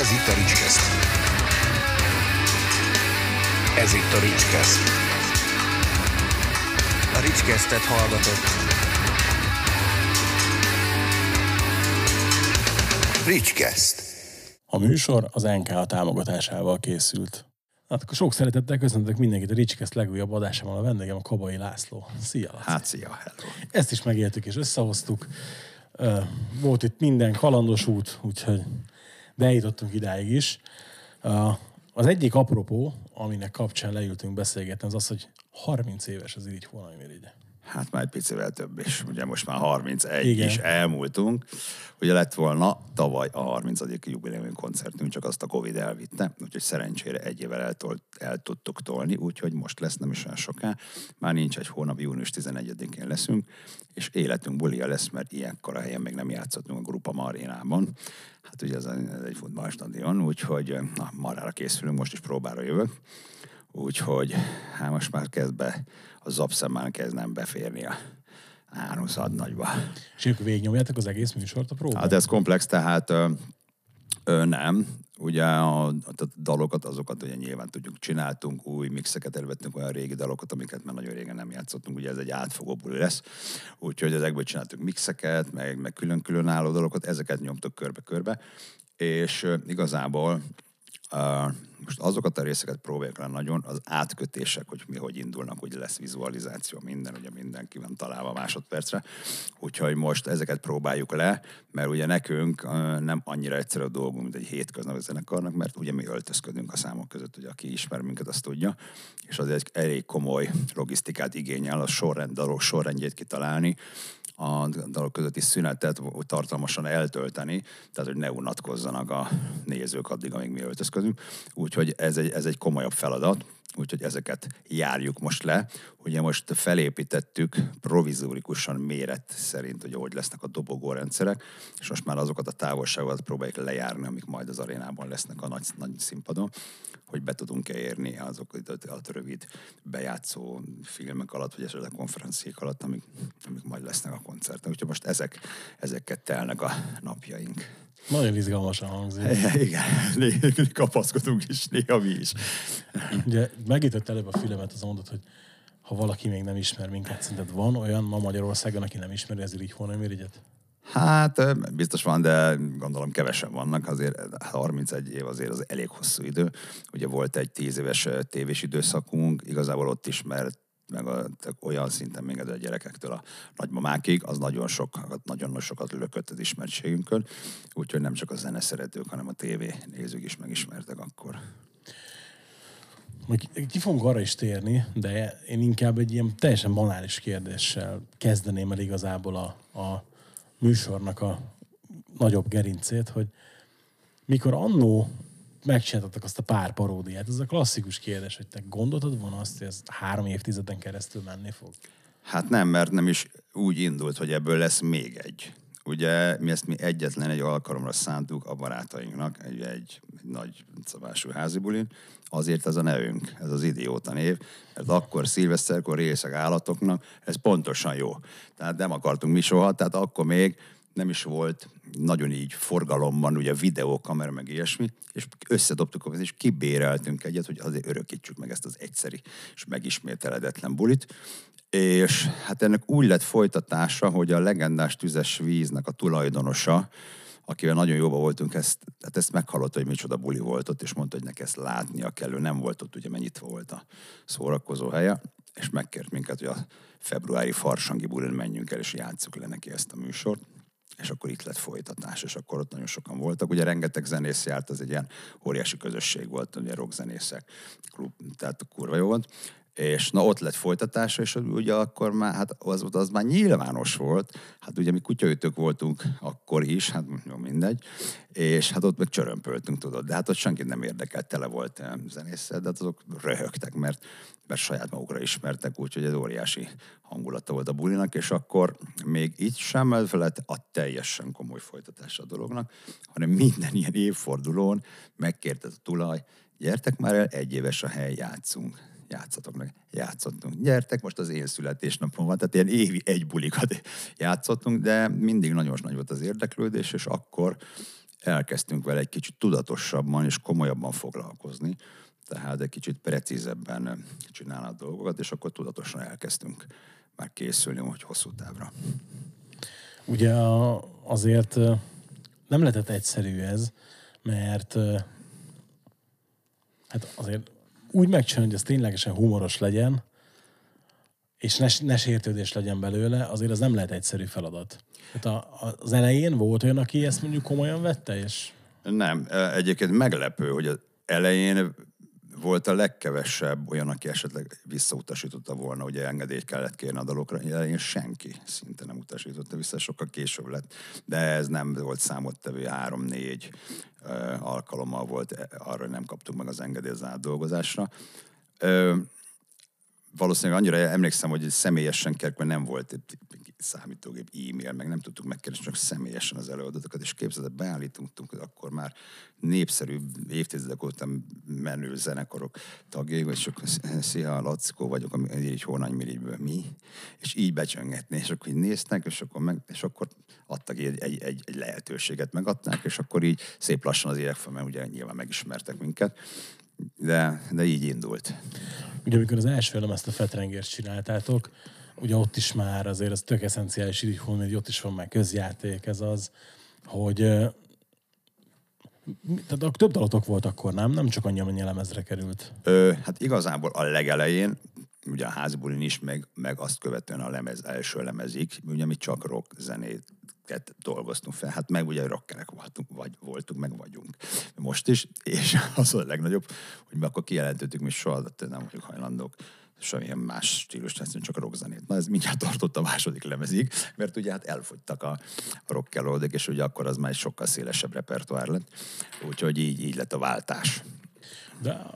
Ez itt a Ricskeszt. Ez itt a Ricskeszt. A Ricskesztet hallgatott. Ricskeszt. A műsor az NK támogatásával készült. Hát akkor sok szeretettel köszöntök mindenkit a Ricskeszt legújabb adásában a vendégem a Kabai László. Szia, Laci. Hát szia, hello. Ezt is megéltük és összehoztuk. Volt itt minden kalandos út, úgyhogy de eljutottunk idáig is. Az egyik apropó, aminek kapcsán leültünk beszélgetni, az az, hogy 30 éves az irigy hónai mérigye. Hát már egy picivel több is. Ugye most már 31 Igen. is elmúltunk. Ugye lett volna tavaly a 30. jubileumi koncertünk, csak azt a Covid elvitte, úgyhogy szerencsére egy évvel eltolt, el tudtuk tolni, úgyhogy most lesz nem is olyan soká. Már nincs egy hónap, június 11-én leszünk, és életünk bulia lesz, mert ilyenkor a helyen még nem játszottunk a Grupa Marinában. Hát ugye ez ez egy futballstadion, úgyhogy na, marára készülünk, most is próbára jövök. Úgyhogy hát most már kezd be, a zapszemmel kezd nem beférni a áruszad nagyba. És akkor végignyomjátok az egész műsort a próbán? Hát ez komplex, tehát ö, ö, nem. Ugye a, a dalokat, azokat ugye nyilván tudjuk, csináltunk, új mixeket elővettünk, olyan régi dalokat, amiket már nagyon régen nem játszottunk, ugye ez egy átfogó buli lesz. Úgyhogy ezekből csináltunk mixeket, meg, meg külön-külön álló dalokat, ezeket nyomtuk körbe-körbe, és igazából most azokat a részeket próbáljuk le nagyon, az átkötések, hogy mi hogy indulnak, hogy lesz vizualizáció, minden, ugye mindenki van találva másodpercre. Úgyhogy most ezeket próbáljuk le, mert ugye nekünk nem annyira egyszerű a dolgunk, mint egy hétköznapi zenekarnak, mert ugye mi öltözködünk a számok között, hogy aki ismer minket, azt tudja, és az egy elég komoly logisztikát igényel, a sorrend, dalok sorrendjét kitalálni, a dalok közötti szünetet tartalmasan eltölteni, tehát hogy ne unatkozzanak a nézők addig, amíg mi öltözködünk. Úgyhogy ez egy, ez egy komolyabb feladat, úgyhogy ezeket járjuk most le. Ugye most felépítettük provizórikusan méret szerint, hogy hogy lesznek a dobogórendszerek, és most már azokat a távolságokat próbáljuk lejárni, amik majd az arénában lesznek a nagy, nagy színpadon, hogy be tudunk-e érni azokat a rövid bejátszó filmek alatt, vagy esetleg konferenciák alatt, amik, amik majd lesznek a koncerten. Úgyhogy most ezek, ezeket telnek a napjaink. Nagyon izgalmasan hangzik. Igen, kapaszkodunk is, néha mi is. Ugye megütött előbb a fülemet az mondat, hogy ha valaki még nem ismer minket, szerinted van olyan ma Magyarországon, aki nem ismeri az irigy hónai mérigyet? Hát biztos van, de gondolom kevesen vannak, azért 31 év azért az elég hosszú idő. Ugye volt egy 10 éves tévés időszakunk, igazából ott ismert meg a, olyan szinten még a gyerekektől a nagymamákig, az nagyon sokat, nagyon sokat lökött az ismertségünkön, úgyhogy nem csak a zeneszeretők, hanem a tévé nézők is megismertek akkor. Majd ki fogunk arra is térni, de én inkább egy ilyen teljesen banális kérdéssel kezdeném el igazából a, a műsornak a nagyobb gerincét, hogy mikor annó megcsináltatok azt a pár paródiát, ez a klasszikus kérdés, hogy te gondoltad volna azt, hogy ez három évtizeden keresztül menni fog? Hát nem, mert nem is úgy indult, hogy ebből lesz még egy. Ugye mi ezt mi egyetlen egy alkalomra szántuk a barátainknak, egy, egy, egy nagy szabású házi bulin, azért ez a nevünk, ez az idióta név, mert akkor szilveszterkor részeg állatoknak, ez pontosan jó. Tehát nem akartunk mi soha, tehát akkor még nem is volt nagyon így forgalomban, ugye videókamera, meg ilyesmi, és összedobtuk, és kibéreltünk egyet, hogy azért örökítsük meg ezt az egyszeri és megismételedetlen bulit, és hát ennek úgy lett folytatása, hogy a legendás tüzes víznek a tulajdonosa, akivel nagyon jóba voltunk, ezt, hát ezt meghallotta, hogy micsoda buli volt ott, és mondta, hogy neki ezt látnia kell, ő nem volt ott, ugye mennyit volt a szórakozó helye, és megkért minket, hogy a februári farsangi bulin menjünk el, és játsszuk le neki ezt a műsort és akkor itt lett folytatás, és akkor ott nagyon sokan voltak. Ugye rengeteg zenész járt, az egy ilyen óriási közösség volt, ugye rockzenészek, klub, tehát kurva jó volt. És na ott lett folytatása, és ugye akkor már, hát az, az már nyilvános volt, hát ugye mi kutyaütők voltunk akkor is, hát jó, mindegy, és hát ott meg csörömpöltünk, tudod, de hát ott senkit nem érdekelt, tele volt eh, zenésszel, de hát azok röhögtek, mert, mert saját magukra ismertek, úgyhogy ez óriási hangulata volt a bulinak, és akkor még így sem felett a teljesen komoly folytatása a dolognak, hanem minden ilyen évfordulón megkérte a tulaj, gyertek már el, egy éves a hely, játszunk játszatok meg. Játszottunk. Gyertek, most az én születésnapom van, tehát ilyen évi egy bulikat játszottunk, de mindig nagyon nagy volt az érdeklődés, és akkor elkezdtünk vele egy kicsit tudatosabban és komolyabban foglalkozni, tehát egy kicsit precízebben csinálni a dolgokat, és akkor tudatosan elkezdtünk már készülni, hogy hosszú távra. Ugye azért nem lehetett egyszerű ez, mert hát azért úgy megcsinálni, hogy ez ténylegesen humoros legyen, és ne, ne sértődés legyen belőle, azért az nem lehet egyszerű feladat. Hát a, az elején volt olyan, aki ezt mondjuk komolyan vette, és Nem, egyébként meglepő, hogy az elején volt a legkevesebb olyan, aki esetleg visszautasította volna, ugye engedélyt kellett kérni a dalokra. Elején senki szinte nem utasította vissza, sokkal később lett. De ez nem volt számottevő, három-négy alkalommal volt, e, arra hogy nem kaptuk meg az engedélyt az átdolgozásra. Valószínűleg annyira emlékszem, hogy személyesen mert nem volt számítógép, e-mail, meg nem tudtuk megkeresni csak személyesen az előadatokat, és képzeld, beállítunk, hogy akkor már népszerű évtizedek óta menő zenekarok tagjai, és akkor szia, Lackó vagyok, így Hornanymirigyből mi, és így becsöngetni, és akkor így néztek, és akkor, meg, és akkor adtak egy, egy, egy, egy lehetőséget, megadták, és akkor így szép lassan az évek mert ugye nyilván megismertek minket, de, de így indult. ugye amikor az első elemezt a fetrengést csináltátok, ugye ott is már azért ez tök eszenciális így hogy ott is van már közjáték, ez az, hogy tehát több dalotok volt akkor, nem? Nem csak annyi, amennyi lemezre került. Ö, hát igazából a legelején, ugye a házbulin is, meg, meg azt követően a lemez, első lemezig, ugye mi csak rock zenét dolgoztunk fel. Hát meg ugye rockerek voltunk, vagy voltunk, meg vagyunk. Most is, és az a legnagyobb, hogy mi akkor kijelentettük, mi soha nem vagyunk hajlandók semmilyen más stílus lesz, csak a rockzenét. Na ez mindjárt tartott a második lemezig, mert ugye hát elfogytak a rockelódék, és ugye akkor az már egy sokkal szélesebb repertoár lett. Úgyhogy így, így lett a váltás. De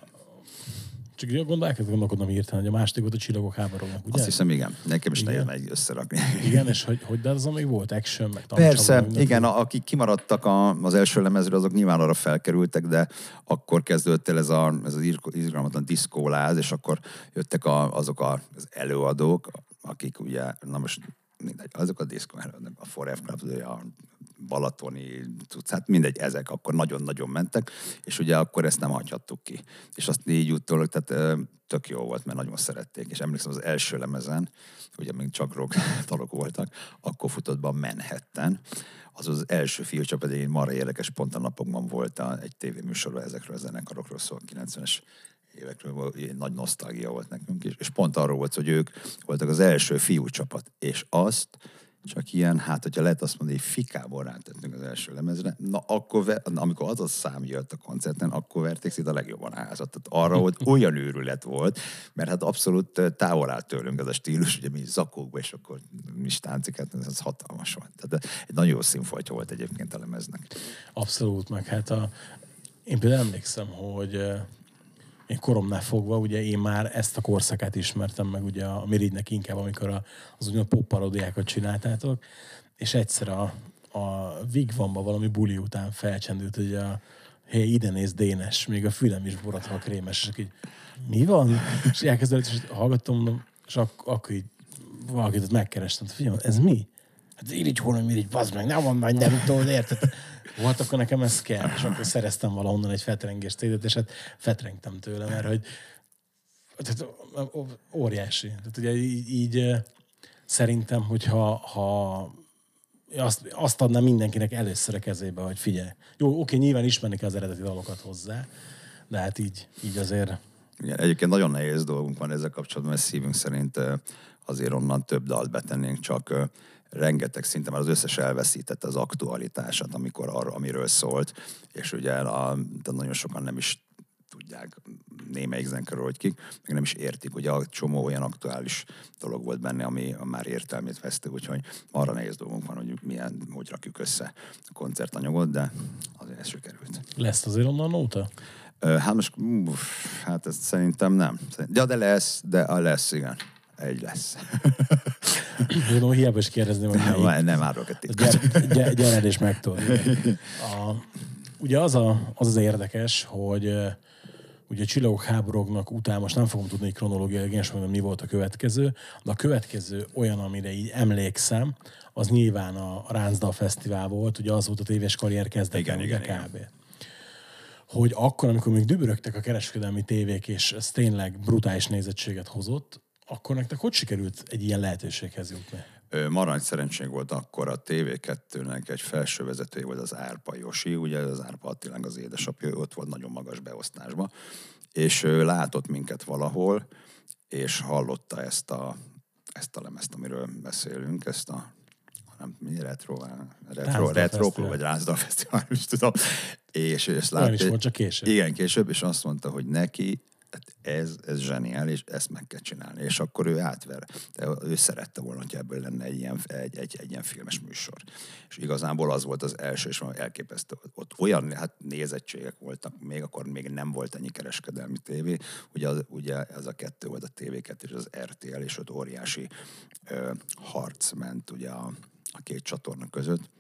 csak gondol, elkezd gondolkodnom hirtelen, hogy a második volt a csillagok háborúnak, ugye? Azt hiszem, igen. Nekem is Igen. nehéz megy összerakni. Igen, és hogy, hogy de az még volt action, meg Persze, meg igen, a, akik kimaradtak a, az első lemezről, azok nyilván arra felkerültek, de akkor kezdődött el ez, a, ez az izg- izgalmatlan diszkóláz, és akkor jöttek a, azok a, az előadók, akik ugye, na most mindegy, azok a diszkó, a Forever Club, a balatoni tudsz, hát mindegy, ezek akkor nagyon-nagyon mentek, és ugye akkor ezt nem hagyhattuk ki. És azt így utólag, tehát tök jó volt, mert nagyon szerették. És emlékszem az első lemezen, ugye még csak rock dalok voltak, akkor futott be a Manhattan, az az első fiúcsapat, egy marra érdekes pont a napokban volt a, egy tévéműsorban ezekről a zenekarokról szól, 90-es évekről nagy nosztalgia volt nekünk is, és pont arról volt, hogy ők voltak az első fiúcsapat, és azt csak ilyen, hát hogyha lehet azt mondani, hogy fikából rántettünk az első lemezre, na akkor, ve, na, amikor az a szám jött a koncerten, akkor verték szinte a legjobban a házat. Tehát arra, hogy olyan őrület volt, mert hát abszolút távol állt tőlünk ez a stílus, ugye mi zakókba, és akkor mi stáncikat, ez az hatalmas volt. Tehát egy nagyon jó színfoltja volt egyébként a lemeznek. Abszolút, meg hát a, én például emlékszem, hogy én koromnál fogva, ugye én már ezt a korszakát ismertem meg ugye a Mirigynek inkább, amikor a, az úgynevezett pop paródiákat csináltátok, és egyszer a, a Vigvamba valami buli után felcsendült, hogy a hé, ide néz Dénes, még a fülem is boratva krémes, és így, mi van? És elkezdett, és hallgattam, mondom, és ak- akkor így valakit megkerestem, figyelj, ez mi? Hát irigy hóna, irigy, bazd meg, nem van már nem tudod, érted? Volt, akkor nekem ez kell, és akkor szereztem valahonnan egy fetrengés cédet, és hát fetrengtem tőle, mert hogy tehát, óriási. Tehát ugye így, így szerintem, hogyha ha azt, azt adná mindenkinek először a kezébe, hogy figyelj. Jó, oké, nyilván ismerni kell az eredeti dalokat hozzá, de hát így, így azért Igen, egyébként nagyon nehéz dolgunk van ezzel kapcsolatban, mert szívünk szerint azért onnan több dalt betennénk, csak rengeteg szinte már az összes elveszítette az aktualitását, amikor arra, amiről szólt, és ugye a, de nagyon sokan nem is tudják némelyik zenekaról, hogy kik, meg nem is értik, hogy a csomó olyan aktuális dolog volt benne, ami már értelmét veszte, úgyhogy arra nehéz dolgunk van, hogy milyen, hogy rakjuk össze a koncertanyagot, de azért ez sikerült. lesz azért onnan nóta? Ö, Hát most, uff, hát ezt szerintem nem. Ja, de lesz, de a lesz, igen. Egy lesz. Tudom, hiába is kérdezném, hogy melyik. nem, nem árulok egy titkot. Gyere, gyere, és megtudod. A, ugye az, a, az az érdekes, hogy, ugye a csillagok háborognak után, most nem fogom tudni kronológiai mondani, mi volt a következő, de a következő olyan, amire így emlékszem, az nyilván a Ráncdal Fesztivál volt, ugye az volt a tévés karrier kezdete, Igen, igen, kb. igen. Hogy akkor, amikor még dübörögtek a kereskedelmi tévék, és ez tényleg brutális nézettséget hozott, akkor nektek hogy sikerült egy ilyen lehetőséghez jutni? Ö, Marany szerencsénk volt akkor a TV2-nek egy felső vezetője volt az Árpa Josi, ugye az Árpa Attilánk az édesapja, ott volt nagyon magas beosztásban, és ő látott minket valahol, és hallotta ezt a, ezt a lemezt, amiről beszélünk, ezt a nem, mi retro, retro, retro klub, vagy Rázdal Fesztivál, is tudom. És ő ezt látta, is volt, csak később. igen, később, és azt mondta, hogy neki ez, ez zseniális, ezt meg kell csinálni. És akkor ő átver. De ő szerette volna, hogy ebből lenne egy ilyen, egy, egy, egy ilyen filmes műsor. És igazából az volt az első, és elképesztő. Ott olyan hát nézettségek voltak, még akkor még nem volt ennyi kereskedelmi tévé. Ugye, az, ugye ez a kettő volt a TV2 és az RTL, és ott óriási ö, harc ment ugye a, a két csatorna között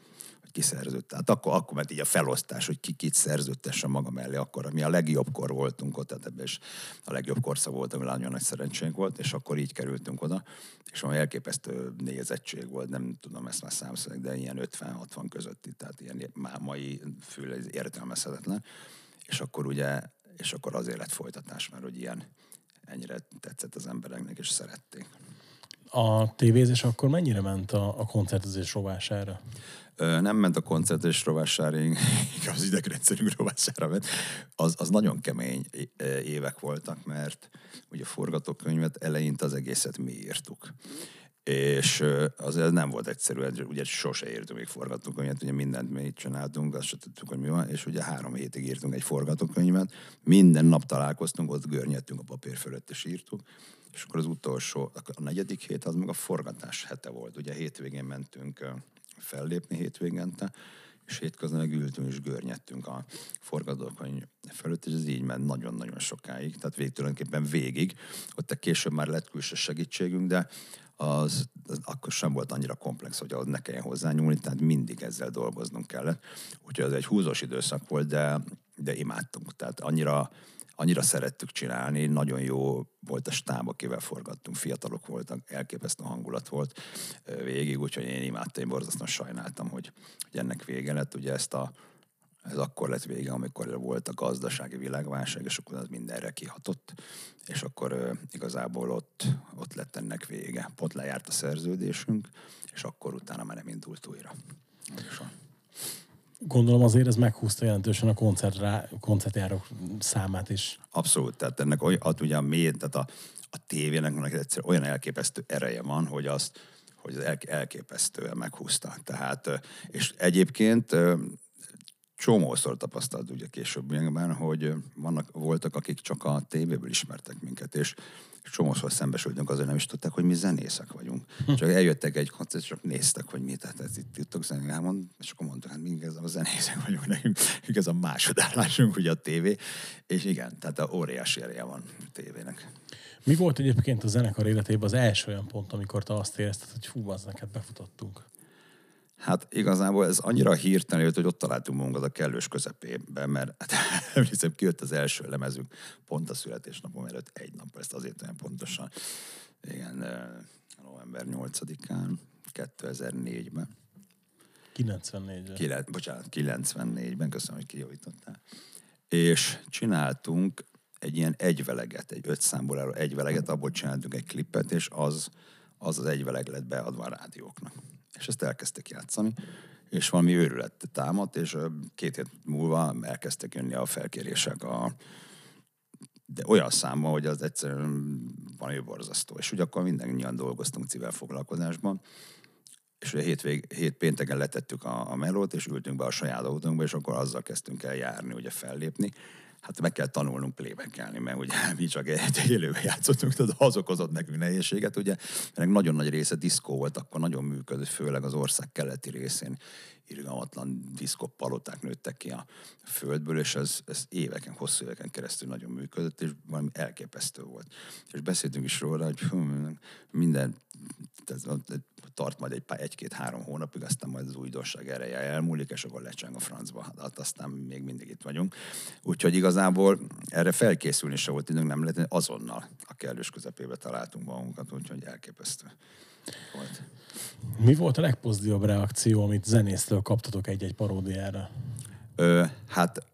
hogy ki szerződte. Tehát akkor, akkor ment így a felosztás, hogy ki kit szerződtesse maga mellé, akkor mi a legjobbkor voltunk ott, tehát ebben is a legjobb korszak voltunk, nagyon nagy szerencsénk volt, és akkor így kerültünk oda, és valami elképesztő nézettség volt, nem tudom ezt már számszerűen, de ilyen 50-60 közötti, tehát ilyen má- mai fül ez értelmezhetetlen. És akkor ugye, és akkor azért lett folytatás, mert hogy ilyen ennyire tetszett az embereknek, és szerették. A tévézés akkor mennyire ment a, a koncertezés rovására? Nem ment a koncertes rovásárig, inkább az idegrendszerünk rovására ment. Az, az nagyon kemény évek voltak, mert ugye a forgatókönyvet eleinte az egészet mi írtuk. És azért nem volt egyszerű, ugye sose írtunk még forgatókönyvet, ugye mindent mi itt csináltunk, azt sem tudtuk, hogy mi van, és ugye három hétig írtunk egy forgatókönyvet, minden nap találkoztunk, ott görnyettünk a papír fölött, és írtuk, és akkor az utolsó, a negyedik hét az meg a forgatás hete volt. Ugye hétvégén mentünk fellépni hétvégente, és hétköznap meg ültünk és görnyettünk a forgatókönyv fölött, és ez így ment nagyon-nagyon sokáig, tehát vég, tulajdonképpen végig. Ott a később már lett külső segítségünk, de az, az akkor sem volt annyira komplex, hogy ahhoz ne kelljen hozzányúlni, tehát mindig ezzel dolgoznunk kellett. Úgyhogy ez egy húzós időszak volt, de, de imádtunk. Tehát annyira, annyira szerettük csinálni, nagyon jó volt a stáb, akivel forgattunk, fiatalok voltak, elképesztő hangulat volt végig, úgyhogy én imádtam, én borzasztóan sajnáltam, hogy, hogy ennek vége lett. Ugye ezt a, ez akkor lett vége, amikor volt a gazdasági világválság, és akkor az mindenre kihatott, és akkor igazából ott, ott lett ennek vége. Pont lejárt a szerződésünk, és akkor utána már nem indult újra. Van. Gondolom azért ez meghúzta jelentősen a koncertrá, koncertjárók számát is. Abszolút, tehát ennek olyan, hát ugye a mély, tehát a, a tévének egyszer olyan elképesztő ereje van, hogy azt, hogy az el, elképesztően meghúzta. Tehát, és egyébként csomószor tapasztalt ugye későbbiekben, hogy vannak, voltak, akik csak a tévéből ismertek minket, és csomószor szembesültünk azért nem is tudták, hogy mi zenészek vagyunk. Csak eljöttek egy koncert, csak néztek, hogy mi, tehát ez itt tudtok zenélni, elmond, és akkor mondtuk, hát mi ez a zenészek vagyunk, nekünk, nekünk ez a másodállásunk, ugye a tévé, és igen, tehát a óriási ereje van a tévének. Mi volt egyébként a zenekar életében az első olyan pont, amikor te azt érezted, hogy fú, az neked befutottunk? Hát igazából ez annyira hirtelen jött, hogy ott találtunk magunkat a kellős közepében, mert hát, emlékszem, kijött az első lemezünk pont a születésnapom előtt egy nap, ezt azért olyan pontosan. Igen, november 8-án, 2004-ben. 94 Kilen, bocsánat, 94-ben, köszönöm, hogy kijavítottál. És csináltunk egy ilyen egyveleget, egy öt számból álló egyveleget, abból csináltunk egy klippet, és az az, az egyveleg lett beadva a rádióknak. És ezt elkezdtek játszani, és valami őrület támadt, és két hét múlva elkezdtek jönni a felkérések a, de olyan számban, hogy az egyszerűen valami borzasztó. És ugye akkor mindannyian dolgoztunk civil foglalkozásban, és ugye hétvég, hét pénteken letettük a, a melót, és ültünk be a saját autónkba, és akkor azzal kezdtünk el járni, ugye fellépni. Hát meg kell tanulnunk playback mert ugye mi csak egy élőben játszottunk, tehát az okozott nekünk nehézséget, ugye, mert nagyon nagy része diszkó volt, akkor nagyon működött, főleg az ország keleti részén. Irgalmatlan diszkop paloták nőttek ki a földből, és ez, ez éveken, hosszú éveken keresztül nagyon működött, és valami elképesztő volt. És beszéltünk is róla, hogy minden ez, tart majd egy, egy-két-három hónapig, aztán majd az újdonság ereje elmúlik, és akkor lecseng a francba. Hát aztán még mindig itt vagyunk. Úgyhogy igazából erre felkészülni se volt időnk, nem lehet, azonnal a kellős közepébe találtunk magunkat, úgyhogy elképesztő volt. Mi volt a legpozitívabb reakció, amit zenésztől kaptatok egy-egy paródiára? Ö, hát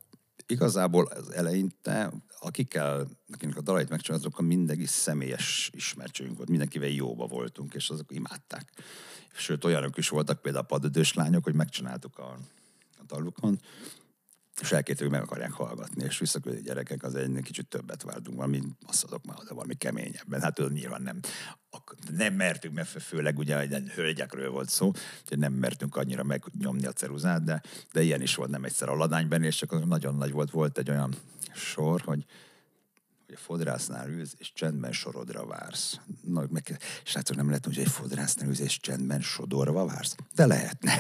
igazából az eleinte, akikkel, akinek a dalait megcsináltuk, akkor mindenki személyes ismertségünk volt, mindenkivel jóba voltunk, és azok imádták. Sőt, olyanok is voltak, például a padödős lányok, hogy megcsináltuk a, a dalukon, és elkértük, meg akarják hallgatni, és visszaküldi gyerekek, az egy kicsit többet vártunk, valami, azt adok már, de valami keményebben. Hát tudod, nyilván nem, nem mertünk, mert főleg ugye egy hölgyekről volt szó, hogy nem mertünk annyira megnyomni a ceruzát, de, de ilyen is volt nem egyszer a ladányban, és csak nagyon nagy volt, volt egy olyan sor, hogy hogy a fodrásznál ülsz, és csendben sorodra vársz. Na, meg, srácok, nem lehet, hogy egy fodrásznál ülsz, és csendben sodorva vársz? De lehetne.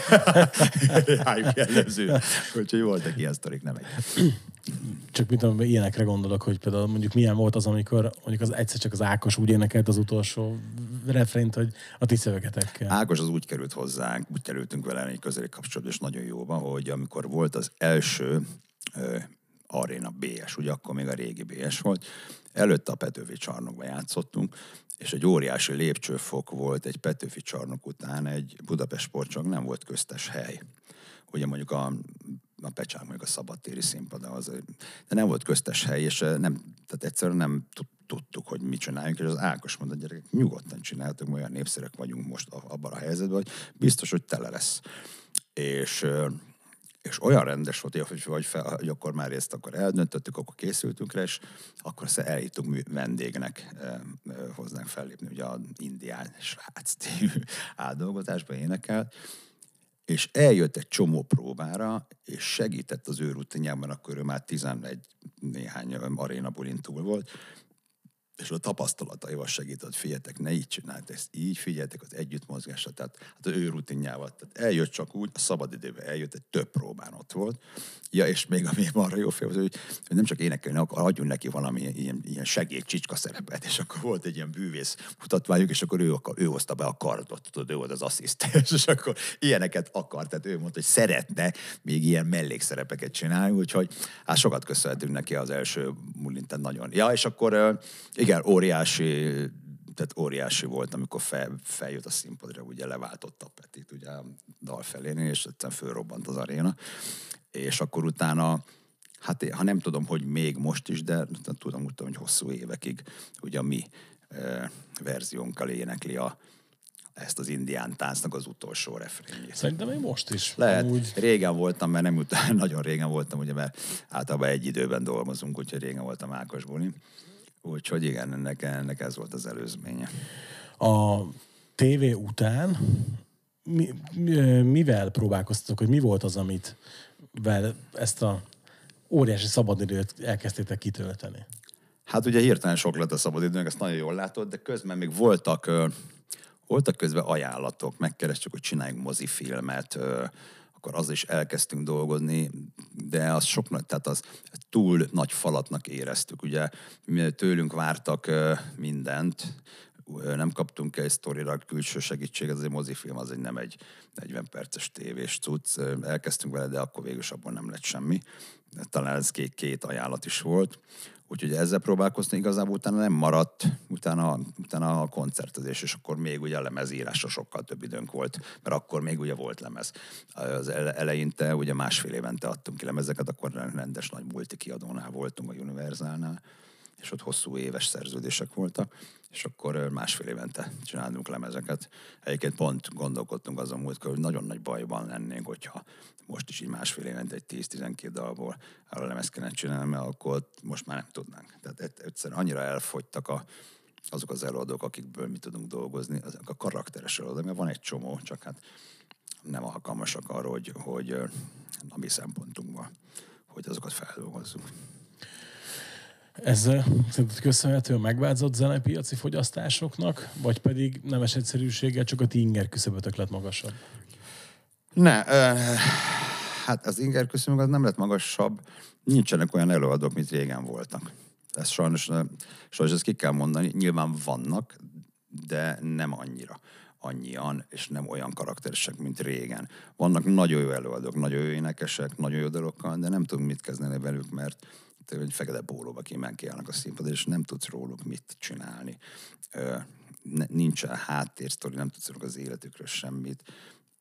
Rájuk jellemző. Úgyhogy voltak ilyen sztorik, nem egy. Csak mint amikor ilyenekre gondolok, hogy például mondjuk milyen volt az, amikor mondjuk az egyszer csak az Ákos úgy énekelt az utolsó refrént, hogy a ti szövegetekkel. Ákos az úgy került hozzánk, úgy kerültünk vele egy közeli kapcsolatban, és nagyon jóban, hogy amikor volt az első Arena BS, ugye akkor még a régi BS volt. Előtte a Petőfi csarnokban játszottunk, és egy óriási lépcsőfok volt egy Petőfi csarnok után, egy Budapest sportcsarnok, nem volt köztes hely. Ugye mondjuk a, a Pecsák, mondjuk a szabadtéri színpad, az, de nem volt köztes hely, és nem, tehát egyszerűen nem tudtuk, hogy mit csináljunk, és az Ákos mondta, gyerekek, nyugodtan csináltuk, olyan népszerek vagyunk most abban a helyzetben, hogy biztos, hogy tele lesz. És és olyan rendes volt, hogy, hogy, fel, hogy akkor már ezt akkor eldöntöttük, akkor készültünk rá, és akkor azt elhívtunk vendégnek eh, hozzánk fellépni, ugye a indián srác áldolgozásban énekelt, és eljött egy csomó próbára, és segített az ő rutinjában, akkor ő már 11 néhány aréna bulin túl volt, és a tapasztalataival segített, figyeljetek, ne így csinált ezt, így figyeljetek az együttmozgásra, tehát hát ő rutinjával. Tehát eljött csak úgy, a szabadidőben eljött, egy több próbán ott volt. Ja, és még ami arra jó fél, hogy, nem csak énekelni, akkor adjunk neki valami ilyen, ilyen segéd csicska szerepet, és akkor volt egy ilyen bűvész mutatványuk, és akkor ő, ő hozta be a kardot, tudod, ő volt az asszisztens, és akkor ilyeneket akart, tehát ő mondta, hogy szeretne még ilyen mellékszerepeket csinálni, úgyhogy hát sokat köszönhetünk neki az első mulinten nagyon. Ja, és akkor igen, óriási tehát óriási volt, amikor fel, feljött a színpadra, ugye leváltotta a Petit ugye a dal felén, és egyszerűen fölrobbant az aréna. És akkor utána, hát ha nem tudom, hogy még most is, de tudom, tudom hogy hosszú évekig ugye a mi e, verziónkkal énekli a, ezt az indián táncnak az utolsó refrénjét. Szerintem még most is. Lehet. Úgy... Régen voltam, mert nem után, nagyon régen voltam, ugye, mert általában egy időben dolgozunk, úgyhogy régen voltam Ákos Bulin. Úgyhogy igen, ennek, ennek ez volt az előzménye. A tévé után mi, mivel próbálkoztatok, hogy mi volt az, amit vel ezt a óriási szabadidőt elkezdtétek kitölteni? Hát ugye hirtelen sok lett a szabadidőnk, ezt nagyon jól látod, de közben még voltak, voltak közben ajánlatok, megkerestük, hogy csináljunk mozifilmet, akkor az is elkezdtünk dolgozni, de az sok, tehát az túl nagy falatnak éreztük. Ugye tőlünk vártak mindent, nem kaptunk egy sztorira külső segítség, ez egy mozifilm, az egy nem egy 40 perces tévés cucc. Elkezdtünk vele, de akkor végül abban nem lett semmi. Talán ez két, két ajánlat is volt. Úgyhogy ezzel próbálkozni igazából utána nem maradt, utána, utána a koncertezés, és akkor még ugye a lemezírásra sokkal több időnk volt, mert akkor még ugye volt lemez. Az eleinte ugye másfél évente adtunk ki lemezeket, akkor rendes nagy multikiadónál voltunk a Universalnál, és ott hosszú éves szerződések voltak, és akkor másfél évente csinálunk lemezeket. Egyébként pont gondolkodtunk azon múltkor, hogy nagyon nagy bajban lennénk, hogyha most is így másfél évente egy 10-12 dalból arra lemez kellene csinálni, mert akkor most már nem tudnánk. Tehát egyszerűen annyira elfogytak a, azok az előadók, akikből mi tudunk dolgozni, azok a karakteres előadók, mert van egy csomó, csak hát nem alkalmasak arra, hogy, hogy a mi szempontunkban, hogy azokat feldolgozzuk. Ez szerinted köszönhető a megváltozott zenepiaci fogyasztásoknak, vagy pedig nemes egyszerűséggel csak a ti inger küszöbötök lett magasabb? Ne, ö, hát az inger köszönjük, az nem lett magasabb. Nincsenek olyan előadók, mint régen voltak. Ez sajnos, sajnos ezt ki kell mondani. Nyilván vannak, de nem annyira annyian, és nem olyan karakteresek, mint régen. Vannak nagyon jó előadók, nagyon jó énekesek, nagyon jó dalokkal, de nem tudunk mit kezdeni velük, mert egy fekete pólóba kiállnak a színpadon, és nem tudsz róluk mit csinálni. Ne, nincsen háttérsztori, nem tudsz róluk az életükről semmit.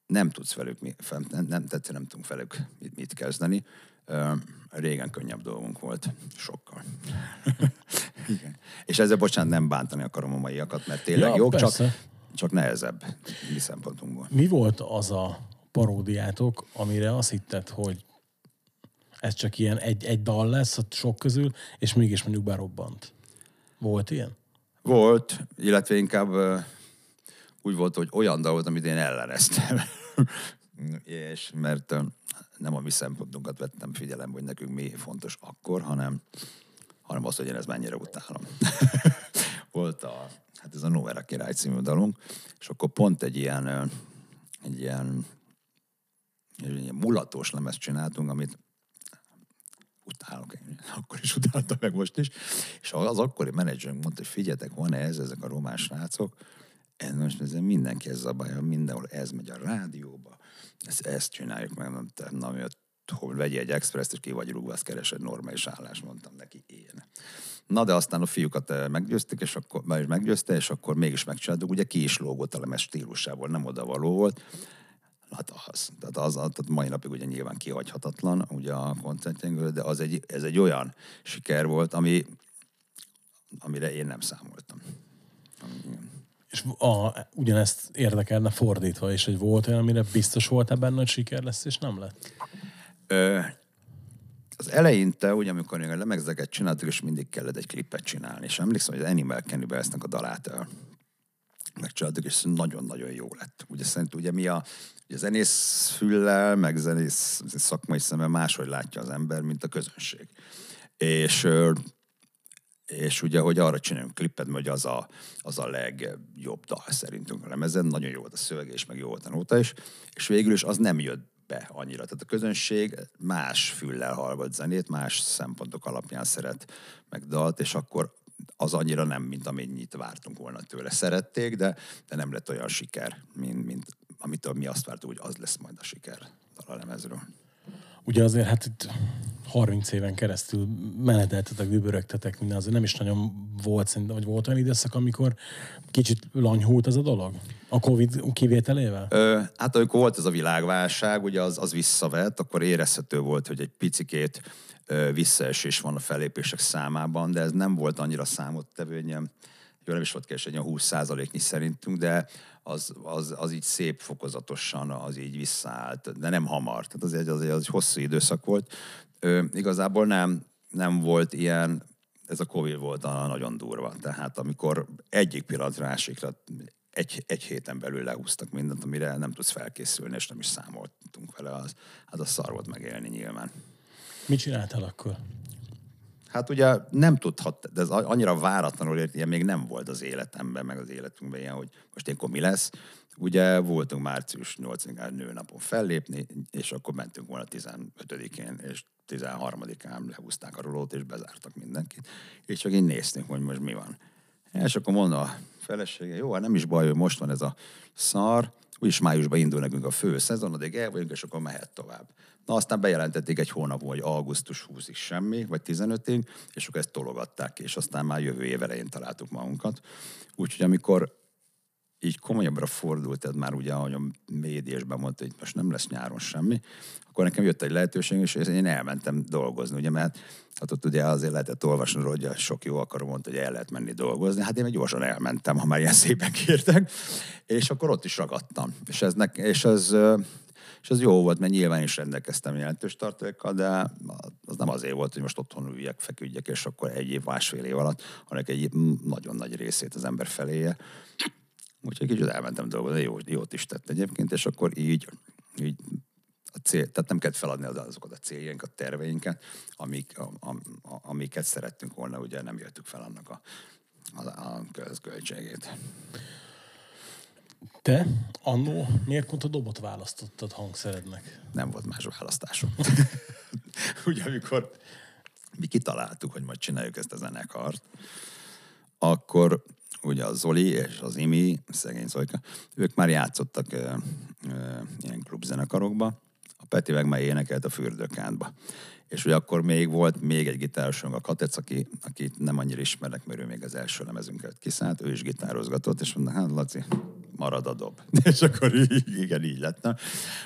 Nem tudsz velük, nem, nem, tehát nem tudunk velük mit, mit kezdeni. Régen könnyebb dolgunk volt, sokkal. Igen. És ezzel, bocsánat, nem bántani akarom a maiakat, mert tényleg Ja, jók, csak, csak nehezebb mi szempontunkból. Mi volt az a paródiátok, amire azt hitted, hogy ez csak ilyen egy, egy dal lesz a sok közül, és mégis mondjuk berobbant? Volt ilyen? Volt, illetve inkább úgy volt, hogy olyan dal volt, amit én elleneztem. és mert nem a mi szempontunkat vettem figyelembe, hogy nekünk mi fontos akkor, hanem, hanem az, hogy én ezt mennyire utálom. volt a, hát ez a Novera király című dalunk, és akkor pont egy ilyen, egy ilyen, egy ilyen mulatós lemezt csináltunk, amit utálok akkor is utáltam meg most is. És az akkori menedzserünk mondta, hogy figyeljetek, van ez, ezek a román srácok, ez most ez mindenki ez zabálja, mindenhol ez megy a rádióba, ezt, ezt csináljuk meg, nem na, jött, hogy vegye egy express és ki vagy rúgva, azt keres egy normális állás, mondtam neki, én. Na, de aztán a fiúkat eh, meggyőzték, és akkor, már meggyőzte, és akkor mégis megcsináltuk, ugye ki is lógott a lemez stílusából, nem oda való volt. Hát az, tehát az, tehát mai napig ugye nyilván kihagyhatatlan, ugye a koncertjénkből, de az egy, ez egy olyan siker volt, ami, amire én nem számoltam. És a, ugyanezt érdekelne fordítva is, hogy volt olyan, amire biztos volt benne, hogy siker lesz, és nem lett. Ö, az eleinte, ugye amikor még a lemegzeket csináltuk, és mindig kellett egy klippet csinálni, és emlékszem, hogy az Animal Cannibals-nek a dalát megcsináltuk, és nagyon-nagyon jó lett. Ugye szerint ugye mi a, ugye zenész füllel, meg zenész szakmai szemmel máshogy látja az ember, mint a közönség. És és ugye, hogy arra csináljunk klippet, hogy az a, az a legjobb dal szerintünk a lemezen, nagyon jó volt a szöveg, és meg jó volt a nóta is, és végül is az nem jött be annyira. Tehát a közönség más füllel hallgat zenét, más szempontok alapján szeret meg dalt, és akkor az annyira nem, mint amennyit vártunk volna tőle. Szerették, de, de nem lett olyan siker, mint, mint amitől mi azt vártuk, hogy az lesz majd a siker a lemezről. Ugye azért hát itt 30 éven keresztül meneteltetek, dübörögtetek minden, azért nem is nagyon volt szerintem, vagy volt olyan időszak, amikor kicsit lanyhult ez a dolog? A Covid kivételével? Ö, hát amikor volt ez a világválság, ugye az, az visszavett, akkor érezhető volt, hogy egy picikét ö, visszaesés van a felépések számában, de ez nem volt annyira számottevő, ilyen, jó, nem is volt kés, egy ilyen 20 százaléknyi szerintünk, de az, az, az így szép fokozatosan az így visszaállt, de nem hamar. Tehát az egy, az egy, az egy hosszú időszak volt. Ö, igazából nem, nem volt ilyen, ez a Covid volt a nagyon durva. Tehát amikor egyik pillanatra másikra egy, egy héten belül lehúztak mindent, amire nem tudsz felkészülni, és nem is számoltunk vele, az, hát az szar volt megélni nyilván. Mit csináltál akkor? Hát ugye nem tudhat, de ez annyira váratlanul ért, ilyen még nem volt az életemben, meg az életünkben ilyen, hogy most ilyenkor mi lesz. Ugye voltunk március 8-án nőnapon fellépni, és akkor mentünk volna 15-én, és 13-án lehúzták a rolót, és bezártak mindenkit. És csak így néztünk, hogy most mi van. És akkor mondta a felesége, jó, hát nem is baj, hogy most van ez a szar, úgyis májusban indul nekünk a fő szezon, addig el vagyunk, és akkor mehet tovább. Na aztán bejelentették egy hónap, hogy augusztus 20-ig semmi, vagy 15-ig, és akkor ezt tologatták és aztán már jövő év elején találtuk magunkat. Úgyhogy amikor így komolyabbra fordult, tehát már ugye, ahogy a médiásban mondta, hogy most nem lesz nyáron semmi, akkor nekem jött egy lehetőség, és én elmentem dolgozni, ugye, mert hát ott ugye azért lehetett olvasni, hogy sok jó akarom mondta, hogy el lehet menni dolgozni. Hát én meg gyorsan elmentem, ha már ilyen szépen kértek, és akkor ott is ragadtam. És ez, nek, és ez, és ez jó volt, mert nyilván is rendelkeztem jelentős tartalékkal, de az nem azért volt, hogy most otthon üljek, feküdjek, és akkor egy év, másfél év alatt, hanem egy nagyon nagy részét az ember feléje. Úgyhogy kicsit elmentem dolgozni, jó, jót is tett egyébként, és akkor így, így a cél, tehát nem kellett feladni az- azokat a céljainkat, terveinket, amik, a, a, a, amiket szerettünk volna, ugye nem jöttük fel annak a, a, a köz- költségét. Te annó miért pont a dobot választottad hangszerednek? Nem volt más választásom. Ugye amikor mi kitaláltuk, hogy majd csináljuk ezt a zenekart, akkor ugye a Zoli és az Imi, szegény Zolika, ők már játszottak ö, ö, ilyen klubzenekarokba, a Peti meg már énekelt a fürdőkántba. És ugye akkor még volt még egy gitárosunk, a Katec, aki, akit nem annyira ismerek, mert ő még az első lemezünket kiszállt, ő is gitározgatott, és mondta, hát Laci, marad a dob. és akkor így, igen, így lettem.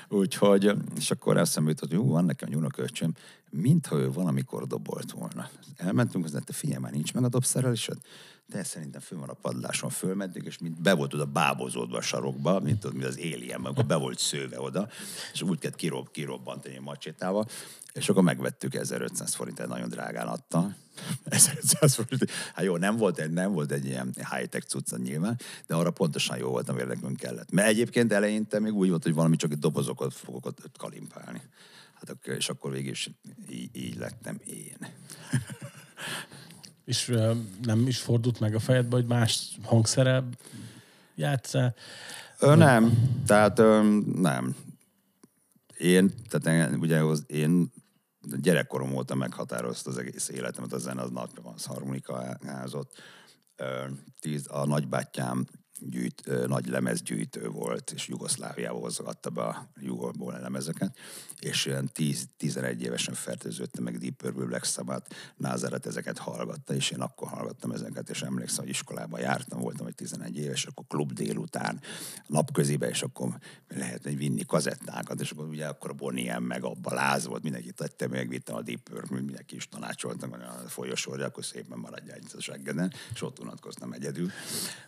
Úgyhogy, és akkor eszembe jutott, hogy jó, van nekem nyunoköcsöm, mintha ő valamikor dobolt volna. Elmentünk, az te figyelj, már nincs meg a dobszerelésed? De szerintem fönn van a padláson, fölmentünk, és mint be volt oda bábozódva a sarokba, mint, mint az Alien, amikor be volt szőve oda, és úgy kellett kirob, kirobbantani a macsétával, és akkor megvettük 1500 forintért, nagyon drágán adta. 1500 forint. Hát jó, nem volt, egy, nem volt egy ilyen high-tech cucca nyilván, de arra pontosan jó volt, amire nekünk kellett. Mert egyébként eleinte még úgy volt, hogy valami csak egy dobozokat fogok ott kalimpálni. Hát akkor, és akkor végig is így, így lettem én. És nem is fordult meg a fejedbe, hogy más hangszerrel játszál? Ö, nem, tehát ö, nem. Én, tehát én, ugye én gyerekkorom óta meghatározta az egész életemet, a zene az nagy az harmonikaházott. Ö, Tíz, a nagybátyám gyűjt, nagy lemezgyűjtő volt, és Jugoszláviából hozogatta be a jugóból lemezeket, és olyan 10-11 évesen fertőződtem meg Deep Purple, Black Sabbath, Nazareth ezeket hallgatta, és én akkor hallgattam ezeket, és emlékszem, hogy iskolában jártam, voltam, hogy 11 éves, akkor klub délután, napközibe, és akkor lehetne vinni kazettákat, és akkor ugye akkor a Bonnie meg abba láz volt, mindenki tette, megvittem a Deep Purple, mindenki is tanácsoltam, hogy a folyosóra, akkor szépen maradj egy és ott unatkoztam egyedül.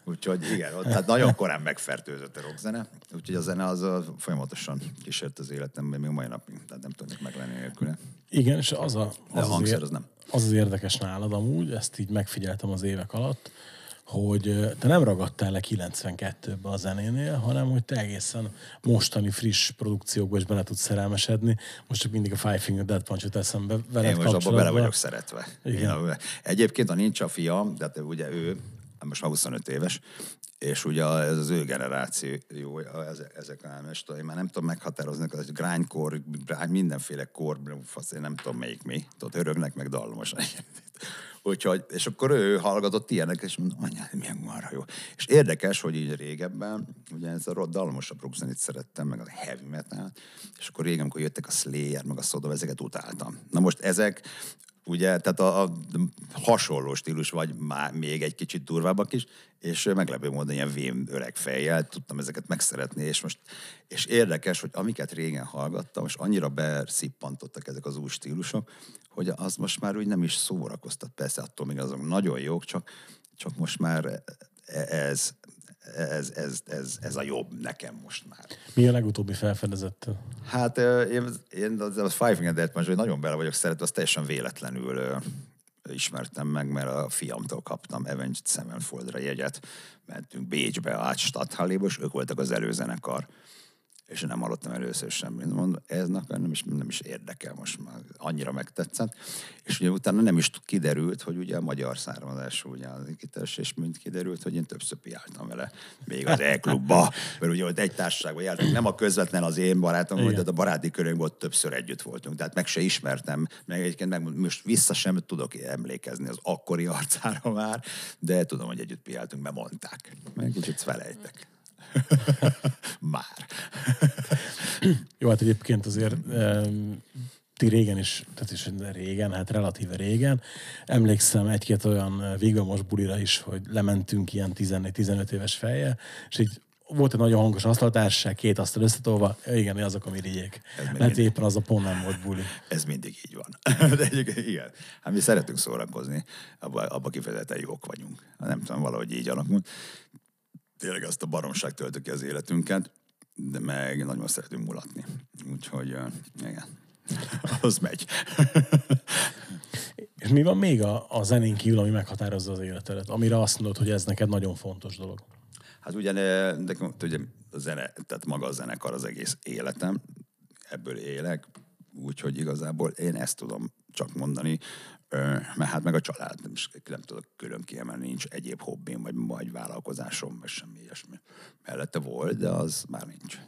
Úgyhogy igen, tehát nagyon korán megfertőzött a rockzene, úgyhogy a zene az a, folyamatosan kísért az életemben, még mai napig, tehát nem tudnék meglenni nélküle. Igen, és az a, a az, az, hangszer az nem. az az érdekes nálad amúgy, ezt így megfigyeltem az évek alatt, hogy te nem ragadtál le 92-be a zenénél, hanem hogy te egészen mostani friss produkciókba is bele tudsz szerelmesedni. Most csak mindig a Five Finger Dead Punch-ot eszembe veled Én most abban bele vagyok szeretve. Igen. Én a, egyébként, ha nincs a fiam, de hát ugye ő, most már 25 éves, és ugye ez az ő generáció, jó, ezek, ezek a én már nem tudom meghatározni, az grindcore, grind, mindenféle kor, fasz, én nem tudom melyik mi, tudod, örögnek meg dallamosan. Úgyhogy, és akkor ő hallgatott ilyenek, és mondom, anyád, milyen marha jó. És érdekes, hogy így régebben, ugye ez a rott dallomosabb rockzenét szerettem, meg a heavy metal, és akkor régen, amikor jöttek a Slayer, meg a Soda, ezeket utáltam. Na most ezek, ugye, tehát a, a hasonló stílus, vagy már még egy kicsit durvábbak is, és meglepő módon ilyen vén öreg fejjel tudtam ezeket megszeretni, és most, és érdekes, hogy amiket régen hallgattam, és annyira beszippantottak ezek az új stílusok, hogy az most már úgy nem is szórakoztat, persze attól még azok nagyon jók, csak, csak most már ez, ez, ez, ez, ez a jobb nekem most már. Mi a legutóbbi felfedezett? Hát én, én az, az Five Finger Death Punch, hogy nagyon bele vagyok szeretve, azt teljesen véletlenül ismertem meg, mert a fiamtól kaptam Avenged Sevenfoldra jegyet. Mentünk Bécsbe, át Stadthalléba, és ők voltak az előzenekar. És nem hallottam először semmit. Mondom, ez nekem nem is, nem is érdekel most már. Annyira megtetszett. És ugye utána nem is kiderült, hogy ugye a magyar származású ugye az gitáros, és mind kiderült, hogy én többször piáltam vele. Még az E-klubba, mert ugye ott egy társaságban jártunk. Nem a közvetlen az én barátom, volt, de a baráti körünkben ott többször együtt voltunk. Tehát meg se ismertem, meg egyébként meg most vissza sem tudok emlékezni az akkori arcára már, de tudom, hogy együtt piáltunk, mert mondták. Meg kicsit felejtek. Már. Jó, hát egyébként azért em, ti régen is, tehát is régen, hát relatíve régen, emlékszem egy-két olyan végvamos bulira is, hogy lementünk ilyen 14-15 éves fejjel, és így volt egy nagyon hangos asztaltársaság, két asztal összetolva, igen, azok a mirigyék. Mert éppen az a pont nem volt buli. Ez mindig így van. De egyébként igen. Hát mi szeretünk szórakozni, abba, abba kifejezetten jók vagyunk. Nem tudom, valahogy így alakult. Tényleg azt a baromság töltök ki az életünket, de meg nagyon szeretünk mulatni. Úgyhogy igen, az megy. És mi van még a, a zenén kívül, ami meghatározza az életedet? Amire azt mondod, hogy ez neked nagyon fontos dolog. Hát ne- nekem, ugye a zene, tehát maga a zenekar az egész életem, ebből élek, Úgyhogy igazából én ezt tudom csak mondani, mert hát meg a család, nem, is nem tudok külön kiemelni, nincs egyéb hobbim, vagy, vagy vállalkozásom, vagy semmi ilyesmi. Mellette volt, de az már nincs.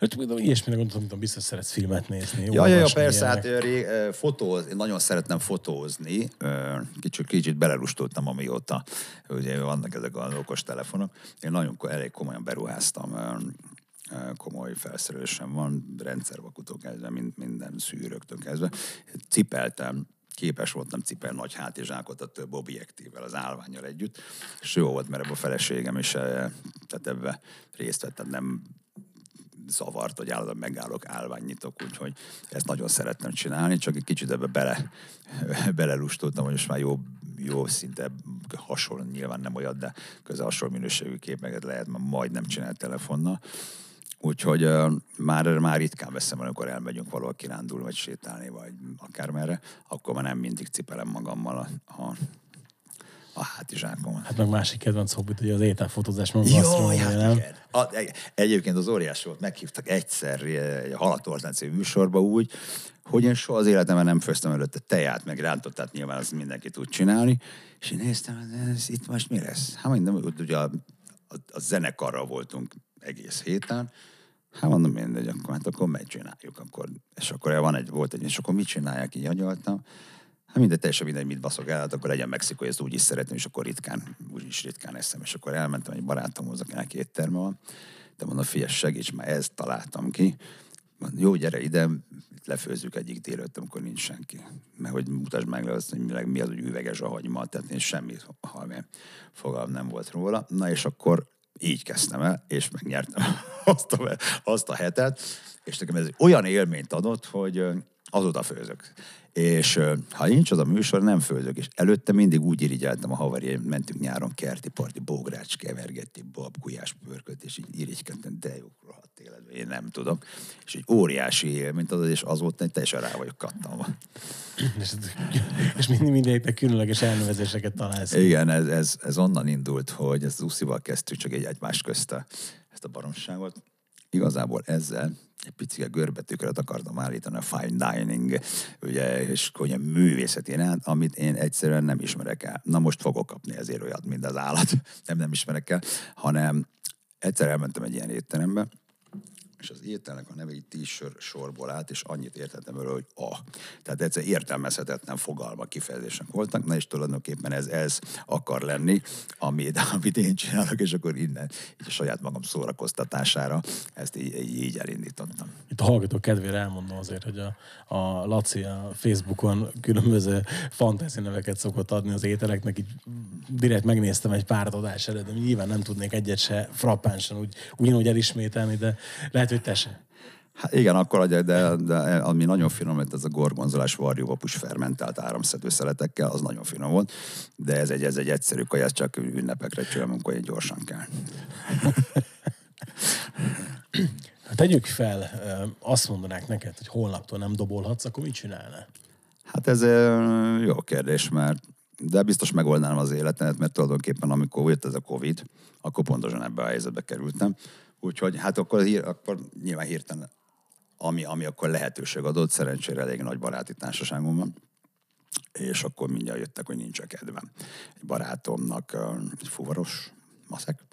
Hát, ilyesmire gondoltam, hogy biztos szeretsz filmet nézni. Ja, ja, ja, persze, hát ilyenek. ré, fotóz, én nagyon szeretem fotózni, kicsit, kicsit belerustultam, amióta ugye vannak ezek az okos telefonok. Én nagyon elég komolyan beruháztam, komoly felszerelésem van, rendszervakutól kezdve, mind- minden szűrőktől kezdve. Cipeltem, képes voltam cipelni nagy hátizsákot a több objektívvel, az állványjal együtt, és jó volt, mert ebben a feleségem is, eh, tehát ebbe részt vett, tehát nem zavart, hogy állandóan megállok, állványnyitok, úgyhogy ezt nagyon szerettem csinálni, csak egy kicsit ebbe bele, belelustultam, hogy most már jó, jó szinte hasonló, nyilván nem olyan, de közel hasonló minőségű képeket lehet már majdnem csinálni telefonnal. Úgyhogy uh, már, már ritkán veszem el, amikor elmegyünk valahol kirándulni, vagy sétálni, vagy akármerre, akkor már nem mindig cipelem magammal a, a, a hátizsákomat. Hát meg másik kedvenc hobbit, hogy az ételfotózás, meg Jaj, gasztronómia, hát nem? igen. A, egy- egyébként az óriás volt, meghívtak egyszer eh, egy Halatortán című műsorba úgy, hogy én soha az életemben nem főztem előtte teját, meg rántottát, nyilván azt mindenki tud csinálni, és én néztem, ez itt most mi lesz? Hát mondom, ugye a, a, a zenekarral voltunk egész héten, Hát mondom, mindegy, akkor, hát akkor megcsináljuk. Akkor, és akkor van egy, volt egy, és akkor mit csinálják, így agyaltam. Hát mindegy, teljesen mindegy, mit baszok el, hát akkor legyen mexikói, ezt úgy is szeretem, és akkor ritkán, úgy is ritkán eszem. És akkor elmentem egy barátomhoz, akinek étterme van. De mondom, figyelj, segíts, már ezt találtam ki. Mondom, jó, gyere ide, lefőzzük egyik délőtt, amikor nincs senki. Mert hogy mutasd meg azt, hogy mi, az, hogy üveges a hagyma, tehát én semmit halmén fogalm nem volt róla. Na és akkor így kezdtem el, és megnyertem azt a, azt a hetet, és nekem ez olyan élményt adott, hogy azóta főzök. És ha nincs az a műsor, nem főzök. És előtte mindig úgy irigyeltem a haverjaim, mentünk nyáron kerti parti, kevergetti, bab, gulyás pörkölt, és így irigykedtem, de jó, rohadt életben, én nem tudok. És egy óriási élményt adott, és azóta egy teljesen rá vagyok kattanva. És, és mindig mindenkinek különleges elnevezéseket találsz. Igen, ez, ez, ez onnan indult, hogy ezt az Uszival kezdtük csak egy egymás közte ezt a baromságot. Igazából ezzel egy picit görbetükröt akartam állítani a fine dining, ugye, és olyan művészeti iránt, amit én egyszerűen nem ismerek el. Na most fogok kapni ezért olyat, mint az állat. Nem, nem ismerek el, hanem egyszer elmentem egy ilyen étterembe, és az ételnek a neve egy t-shirt sorból állt, és annyit értettem őről, hogy a. Tehát egyszer értelmezhetetlen fogalmak, kifejezések voltak, na és tulajdonképpen ez, ez akar lenni, amit, amit én csinálok, és akkor innen, így a saját magam szórakoztatására ezt így, így elindítottam. Itt a hallgatók kedvére elmondom azért, hogy a, a Laci a Facebookon különböző fantasy neveket szokott adni az ételeknek, így direkt megnéztem egy pár adás előtt, de nyilván nem tudnék egyet se frappánsan úgy, ugyanúgy elismételni, de lehet, hogy te se. Hát igen, akkor adják, de, de ami nagyon finom lett, ez a gorgonzolás varjóvapus fermentált áramszedő szeletekkel, az nagyon finom volt, de ez egy, ez egy egyszerű kaja, ez csak ünnepekre csinálom, amikor egy gyorsan kell. Tegyük fel, azt mondanák neked, hogy holnaptól nem dobolhatsz, akkor mit csinálnál? Hát ez jó kérdés, mert de biztos megoldanám az életemet, mert tulajdonképpen amikor jött ez a Covid, akkor pontosan ebbe a helyzetbe kerültem. Úgyhogy hát akkor, hír, akkor nyilván hirtelen, ami, ami akkor lehetőség adott, szerencsére elég nagy baráti társaságom van, és akkor mindjárt jöttek, hogy nincs a kedvem. Egy barátomnak egy fuvaros maszek,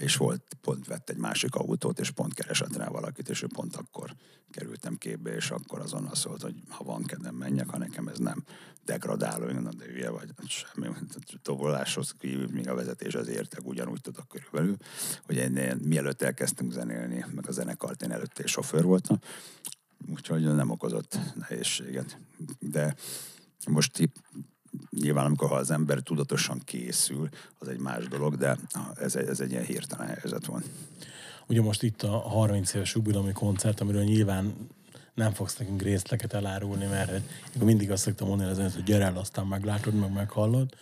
és volt, pont vett egy másik autót, és pont keresett rá valakit, és ő pont akkor kerültem képbe, és akkor azonnal szólt, hogy ha van kedvem, menjek, ha nekem ez nem degradáló, én mondom, de hülye vagy, hát semmi, toboláshoz kívül, még a vezetés az értek, ugyanúgy tudok körülbelül, hogy én, mielőtt elkezdtünk zenélni, meg a zenekart, én előtte sofőr voltam, úgyhogy nem okozott nehézséget. De most nyilván amikor ha az ember tudatosan készül, az egy más dolog, de ez egy, ez egy ilyen hirtelen helyzet van. Ugye most itt a 30 éves jubileumi koncert, amiről nyilván nem fogsz nekünk részleteket elárulni, mert hogy én mindig azt szoktam mondani, az hogy gyere el, aztán meglátod, meg meghallod.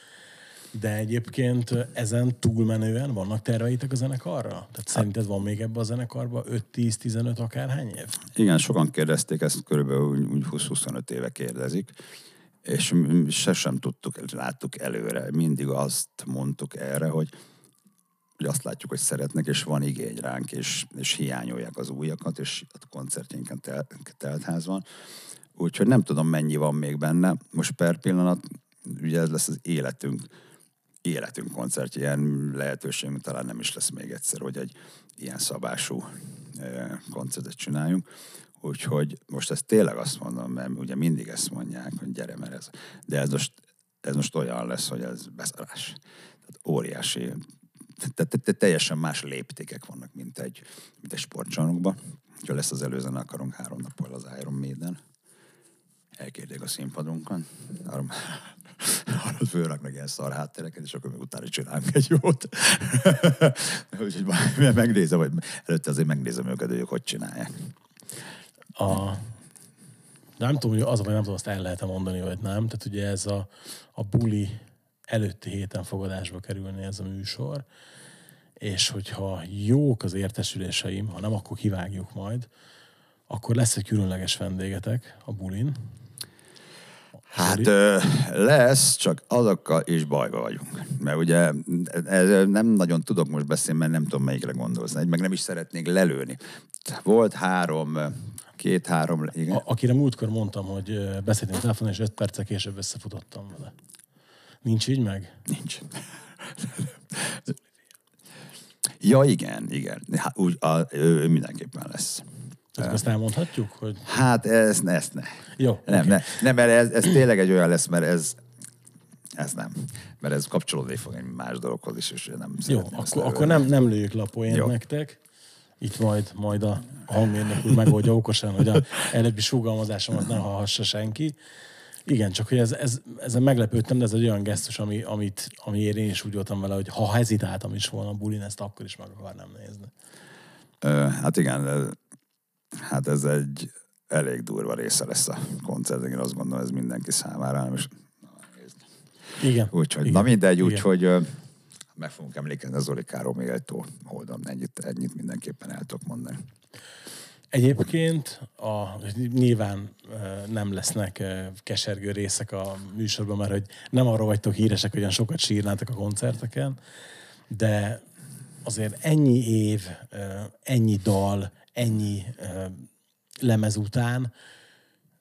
De egyébként ezen túlmenően vannak terveitek a zenekarra? Tehát szerinted van még ebbe a zenekarba 5-10-15 akárhány év? Igen, sokan kérdezték, ezt körülbelül úgy 20-25 éve kérdezik, és se sem tudtuk, láttuk előre. Mindig azt mondtuk erre, hogy hogy azt látjuk, hogy szeretnek, és van igény ránk, és, és hiányolják az újakat, és a koncertjénken tel, teltház van. Úgyhogy nem tudom, mennyi van még benne. Most per pillanat, ugye ez lesz az életünk, életünk koncertje, ilyen lehetőségünk talán nem is lesz még egyszer, hogy egy ilyen szabású eh, koncertet csináljunk. Úgyhogy most ezt tényleg azt mondom, mert ugye mindig ezt mondják, hogy gyere, mert ez, de ez most, ez most olyan lesz, hogy ez beszarás. Tehát óriási, tehát teljesen más léptékek vannak, mint egy, mint egy sportcsarnokban. Ha lesz az előzőn akarunk három nappal az Iron Maiden, elkérték a színpadunkon, arra, arra fölraknak ilyen szar háttereket, és akkor még utána csinálunk egy jót. Úgyhogy megnézem, vagy előtte azért megnézem őket, hogy ők hogy csinálják. A, nem tudom, hogy az, vagy nem tudom, azt el lehet mondani, vagy nem. Tehát ugye ez a, a buli előtti héten fogadásba kerülni ez a műsor, és hogyha jók az értesüléseim, ha nem, akkor kivágjuk majd, akkor lesz egy különleges vendégetek a bulin. Hát ö, lesz, csak azokkal is bajba vagyunk. Mert ugye ez, nem nagyon tudok most beszélni, mert nem tudom melyikre gondolsz. Meg nem is szeretnék lelőni. Volt három Két-három, igen. A, akire múltkor mondtam, hogy beszéltünk telefonon, és öt perccel később összefutottam vele. Nincs így meg? Nincs. ja, igen, igen. Hát, úgy, a, ő mindenképpen lesz. Ezt azt elmondhatjuk? Hogy... Hát ezt, ezt ne. Jó. Nem, okay. ne, nem mert ez, ez tényleg egy olyan lesz, mert ez, ez nem. Mert ez kapcsolódni fog egy más dologhoz is, és nem Jó, akkor, akkor nem, nem lőjük lapoént nektek itt majd, majd a hangmérnök úr megoldja okosan, hogy a előbbi sugalmazásomat nem hallhassa senki. Igen, csak hogy ez, ez, ezen meglepődtem, de ez egy olyan gesztus, ami, amit, ami én is úgy voltam vele, hogy ha hezitáltam is volna a bulin, ezt akkor is meg akarnám nézni. Hát igen, hát ez egy elég durva része lesz a koncert, én azt gondolom, ez mindenki számára, nem is... Igen. Úgyhogy, igen. na mindegy, úgyhogy meg fogunk emlékezni az Zolikáról még egy tó oldalon, ennyit, ennyit mindenképpen el tudok mondani. Egyébként a, nyilván nem lesznek kesergő részek a műsorban, mert hogy nem arról vagytok híresek, hogy olyan sokat sírnátok a koncerteken, de azért ennyi év, ennyi dal, ennyi lemez után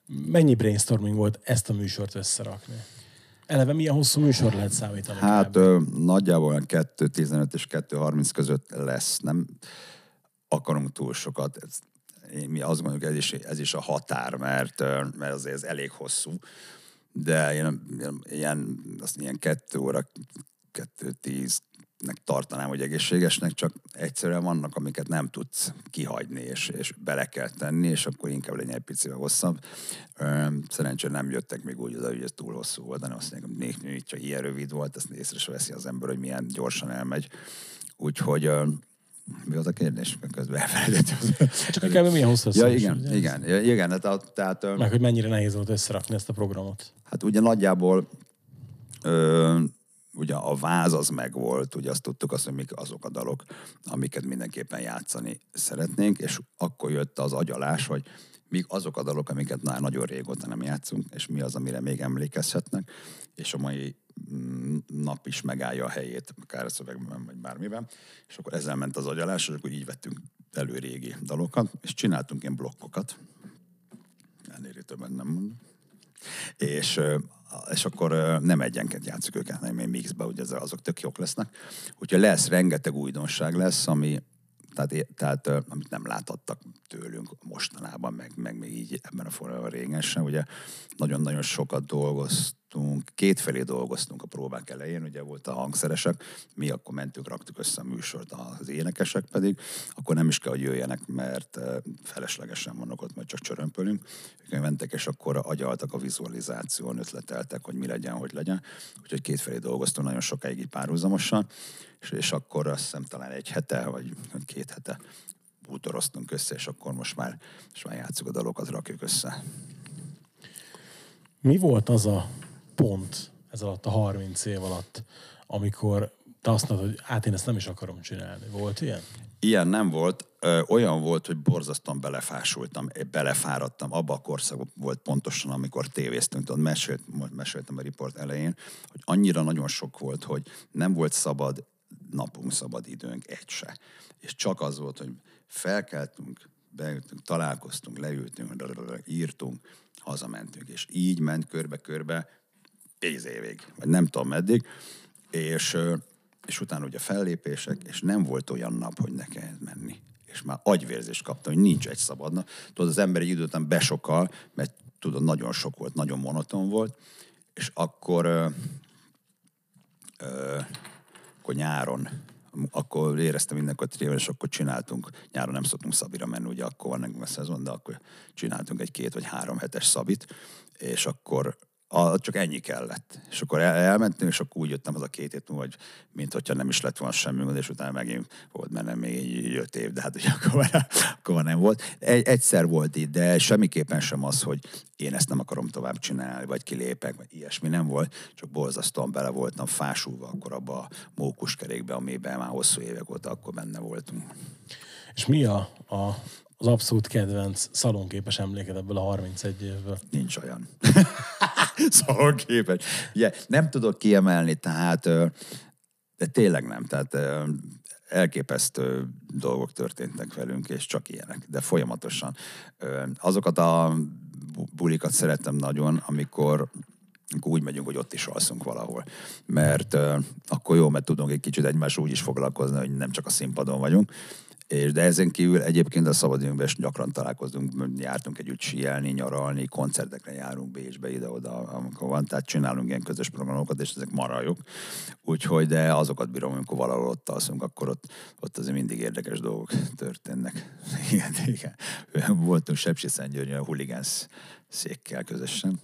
mennyi brainstorming volt ezt a műsort összerakni? Eleve milyen hosszú műsor lehet számítani? Hát ö, nagyjából 2.15 és 2.30 között lesz. Nem akarunk túl sokat. Ez, mi azt gondoljuk, ez is, ez is a határ, mert, mert azért ez elég hosszú. De ilyen, ilyen, azt ilyen kettő óra, kettő tíz, nek tartanám, hogy egészségesnek, csak egyszerűen vannak, amiket nem tudsz kihagyni, és, és bele kell tenni, és akkor inkább legyen egy picivel hosszabb. Szerencsére nem jöttek még úgy oda, hogy ez túl hosszú volt, de azt mondják, hogy hogyha ilyen rövid volt, ezt észre se veszi az ember, hogy milyen gyorsan elmegy. Úgyhogy mi az a kérdés? Közben elfelejtettem. Csak akár milyen hosszú Ja, igen, igen, igen, igen, tehát, tehát... Meg hogy mennyire nehéz volt összerakni ezt a programot. Hát ugye nagyjából ö, ugye a váz az megvolt, ugye azt tudtuk azt, hogy mik azok a dalok, amiket mindenképpen játszani szeretnénk, és akkor jött az agyalás, hogy mik azok a dalok, amiket már nagyon régóta nem játszunk, és mi az, amire még emlékezhetnek, és a mai mm, nap is megállja a helyét, akár a szövegben, vagy bármiben, és akkor ezzel ment az agyalás, és akkor így vettünk elő régi dalokat, és csináltunk ilyen blokkokat, ennél többen nem mondom, és és akkor nem egyenként játszuk őket, hanem egy mixbe, ugye azok tök jók lesznek. Úgyhogy lesz, rengeteg újdonság lesz, ami, tehát, tehát amit nem láthattak tőlünk mostanában, meg, meg még így ebben a formában régen sem. Ugye nagyon-nagyon sokat dolgoztunk, kétfelé dolgoztunk a próbák elején, ugye volt a hangszeresek, mi akkor mentünk, raktuk össze a műsort, az énekesek pedig, akkor nem is kell, hogy jöjjenek, mert feleslegesen vannak ott, majd csak csörömpölünk. Ők mentek, és akkor agyaltak a vizualizáción, ötleteltek, hogy mi legyen, hogy legyen. Úgyhogy kétfelé dolgoztunk nagyon sokáig így párhuzamosan és, és akkor azt hiszem talán egy hete, vagy két hete bútoroztunk össze, és akkor most már, most már játszuk a dalokat, rakjuk össze. Mi volt az a pont ez alatt a 30 év alatt, amikor te azt mondod, hogy hát én ezt nem is akarom csinálni. Volt ilyen? Ilyen nem volt. Ö, olyan volt, hogy borzasztóan belefásultam, belefáradtam. Abba a korszakban volt pontosan, amikor tévéztünk. Tudod, mesélt, meséltem a riport elején, hogy annyira nagyon sok volt, hogy nem volt szabad napunk, szabad időnk, egy se. És csak az volt, hogy felkeltünk, beültünk, találkoztunk, leültünk, írtunk, hazamentünk. És így ment körbe-körbe tíz évig, vagy nem tudom meddig, és, és utána ugye fellépések, és nem volt olyan nap, hogy ne kelljen menni. És már agyvérzést kaptam, hogy nincs egy szabad nap. Tudod, az ember egy idő után besokal, mert tudod, nagyon sok volt, nagyon monoton volt, és akkor, ö, ö, akkor nyáron akkor éreztem mindenkor trivel, és akkor csináltunk, nyáron nem szoktunk Szabira menni, ugye akkor van nekünk a szezon, de akkor csináltunk egy két vagy három hetes Szabit, és akkor a, csak ennyi kellett. És akkor el, elmentünk, és akkor úgy jöttem az a két hét múlva, hogy mint hogyha nem is lett volna semmi, és utána megint volt benne még öt év, de hát ugye akkor akkor már nem volt. Egy, egyszer volt itt, de semmiképpen sem az, hogy én ezt nem akarom tovább csinálni, vagy kilépek, vagy ilyesmi nem volt, csak borzasztóan bele voltam fásulva akkor abba a mókuskerékbe, amiben már hosszú évek óta akkor benne voltunk. És mi a, a, az abszolút kedvenc szalonképes emléked ebből a 31 évből? Nincs olyan. szalonképes. Ugye, nem tudok kiemelni, tehát de tényleg nem. Tehát elképesztő dolgok történtek velünk, és csak ilyenek, de folyamatosan. Azokat a bulikat szeretem nagyon, amikor úgy megyünk, hogy ott is alszunk valahol. Mert akkor jó, mert tudunk egy kicsit egymás úgy is foglalkozni, hogy nem csak a színpadon vagyunk. És de ezen kívül egyébként a szabadidőnkben is gyakran találkozunk, jártunk együtt síelni, nyaralni, koncertekre járunk Bécsbe, ide-oda, amikor van, tehát csinálunk ilyen közös programokat, és ezek marajok. Úgyhogy, de azokat bírom, amikor valahol ott alszunk, akkor ott, ott azért mindig érdekes dolgok történnek. Igen, igen. Voltunk Sepsi Szentgyörgyön a huligánsz székkel közösen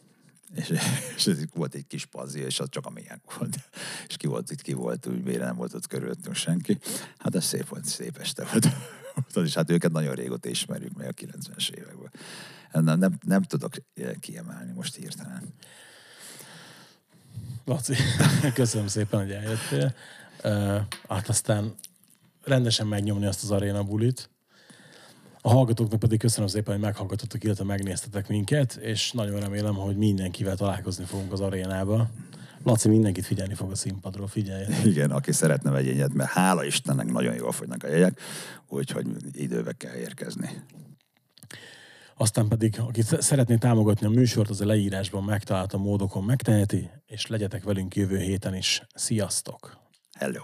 és, és ez volt egy kis pazi, és az csak a miénk volt. És ki volt itt, ki volt, úgy miért nem volt ott körülöttünk senki. Hát ez szép volt, szép este volt. és hát őket nagyon régóta ismerjük, meg a 90-es években. Nem, nem, nem tudok kiemelni most hirtelen. Laci, köszönöm szépen, hogy eljöttél. Uh, hát aztán rendesen megnyomni azt az aréna bulit. A hallgatóknak pedig köszönöm szépen, hogy meghallgatottak, illetve megnéztetek minket, és nagyon remélem, hogy mindenkivel találkozni fogunk az arénába. Laci mindenkit figyelni fog a színpadról, figyelj. Igen, aki szeretne vegy jegyet, mert hála Istennek nagyon jól fogynak a jegyek, úgyhogy időbe kell érkezni. Aztán pedig, aki szeretné támogatni a műsort, az a leírásban megtalálta módokon megteheti, és legyetek velünk jövő héten is. Sziasztok! Hello!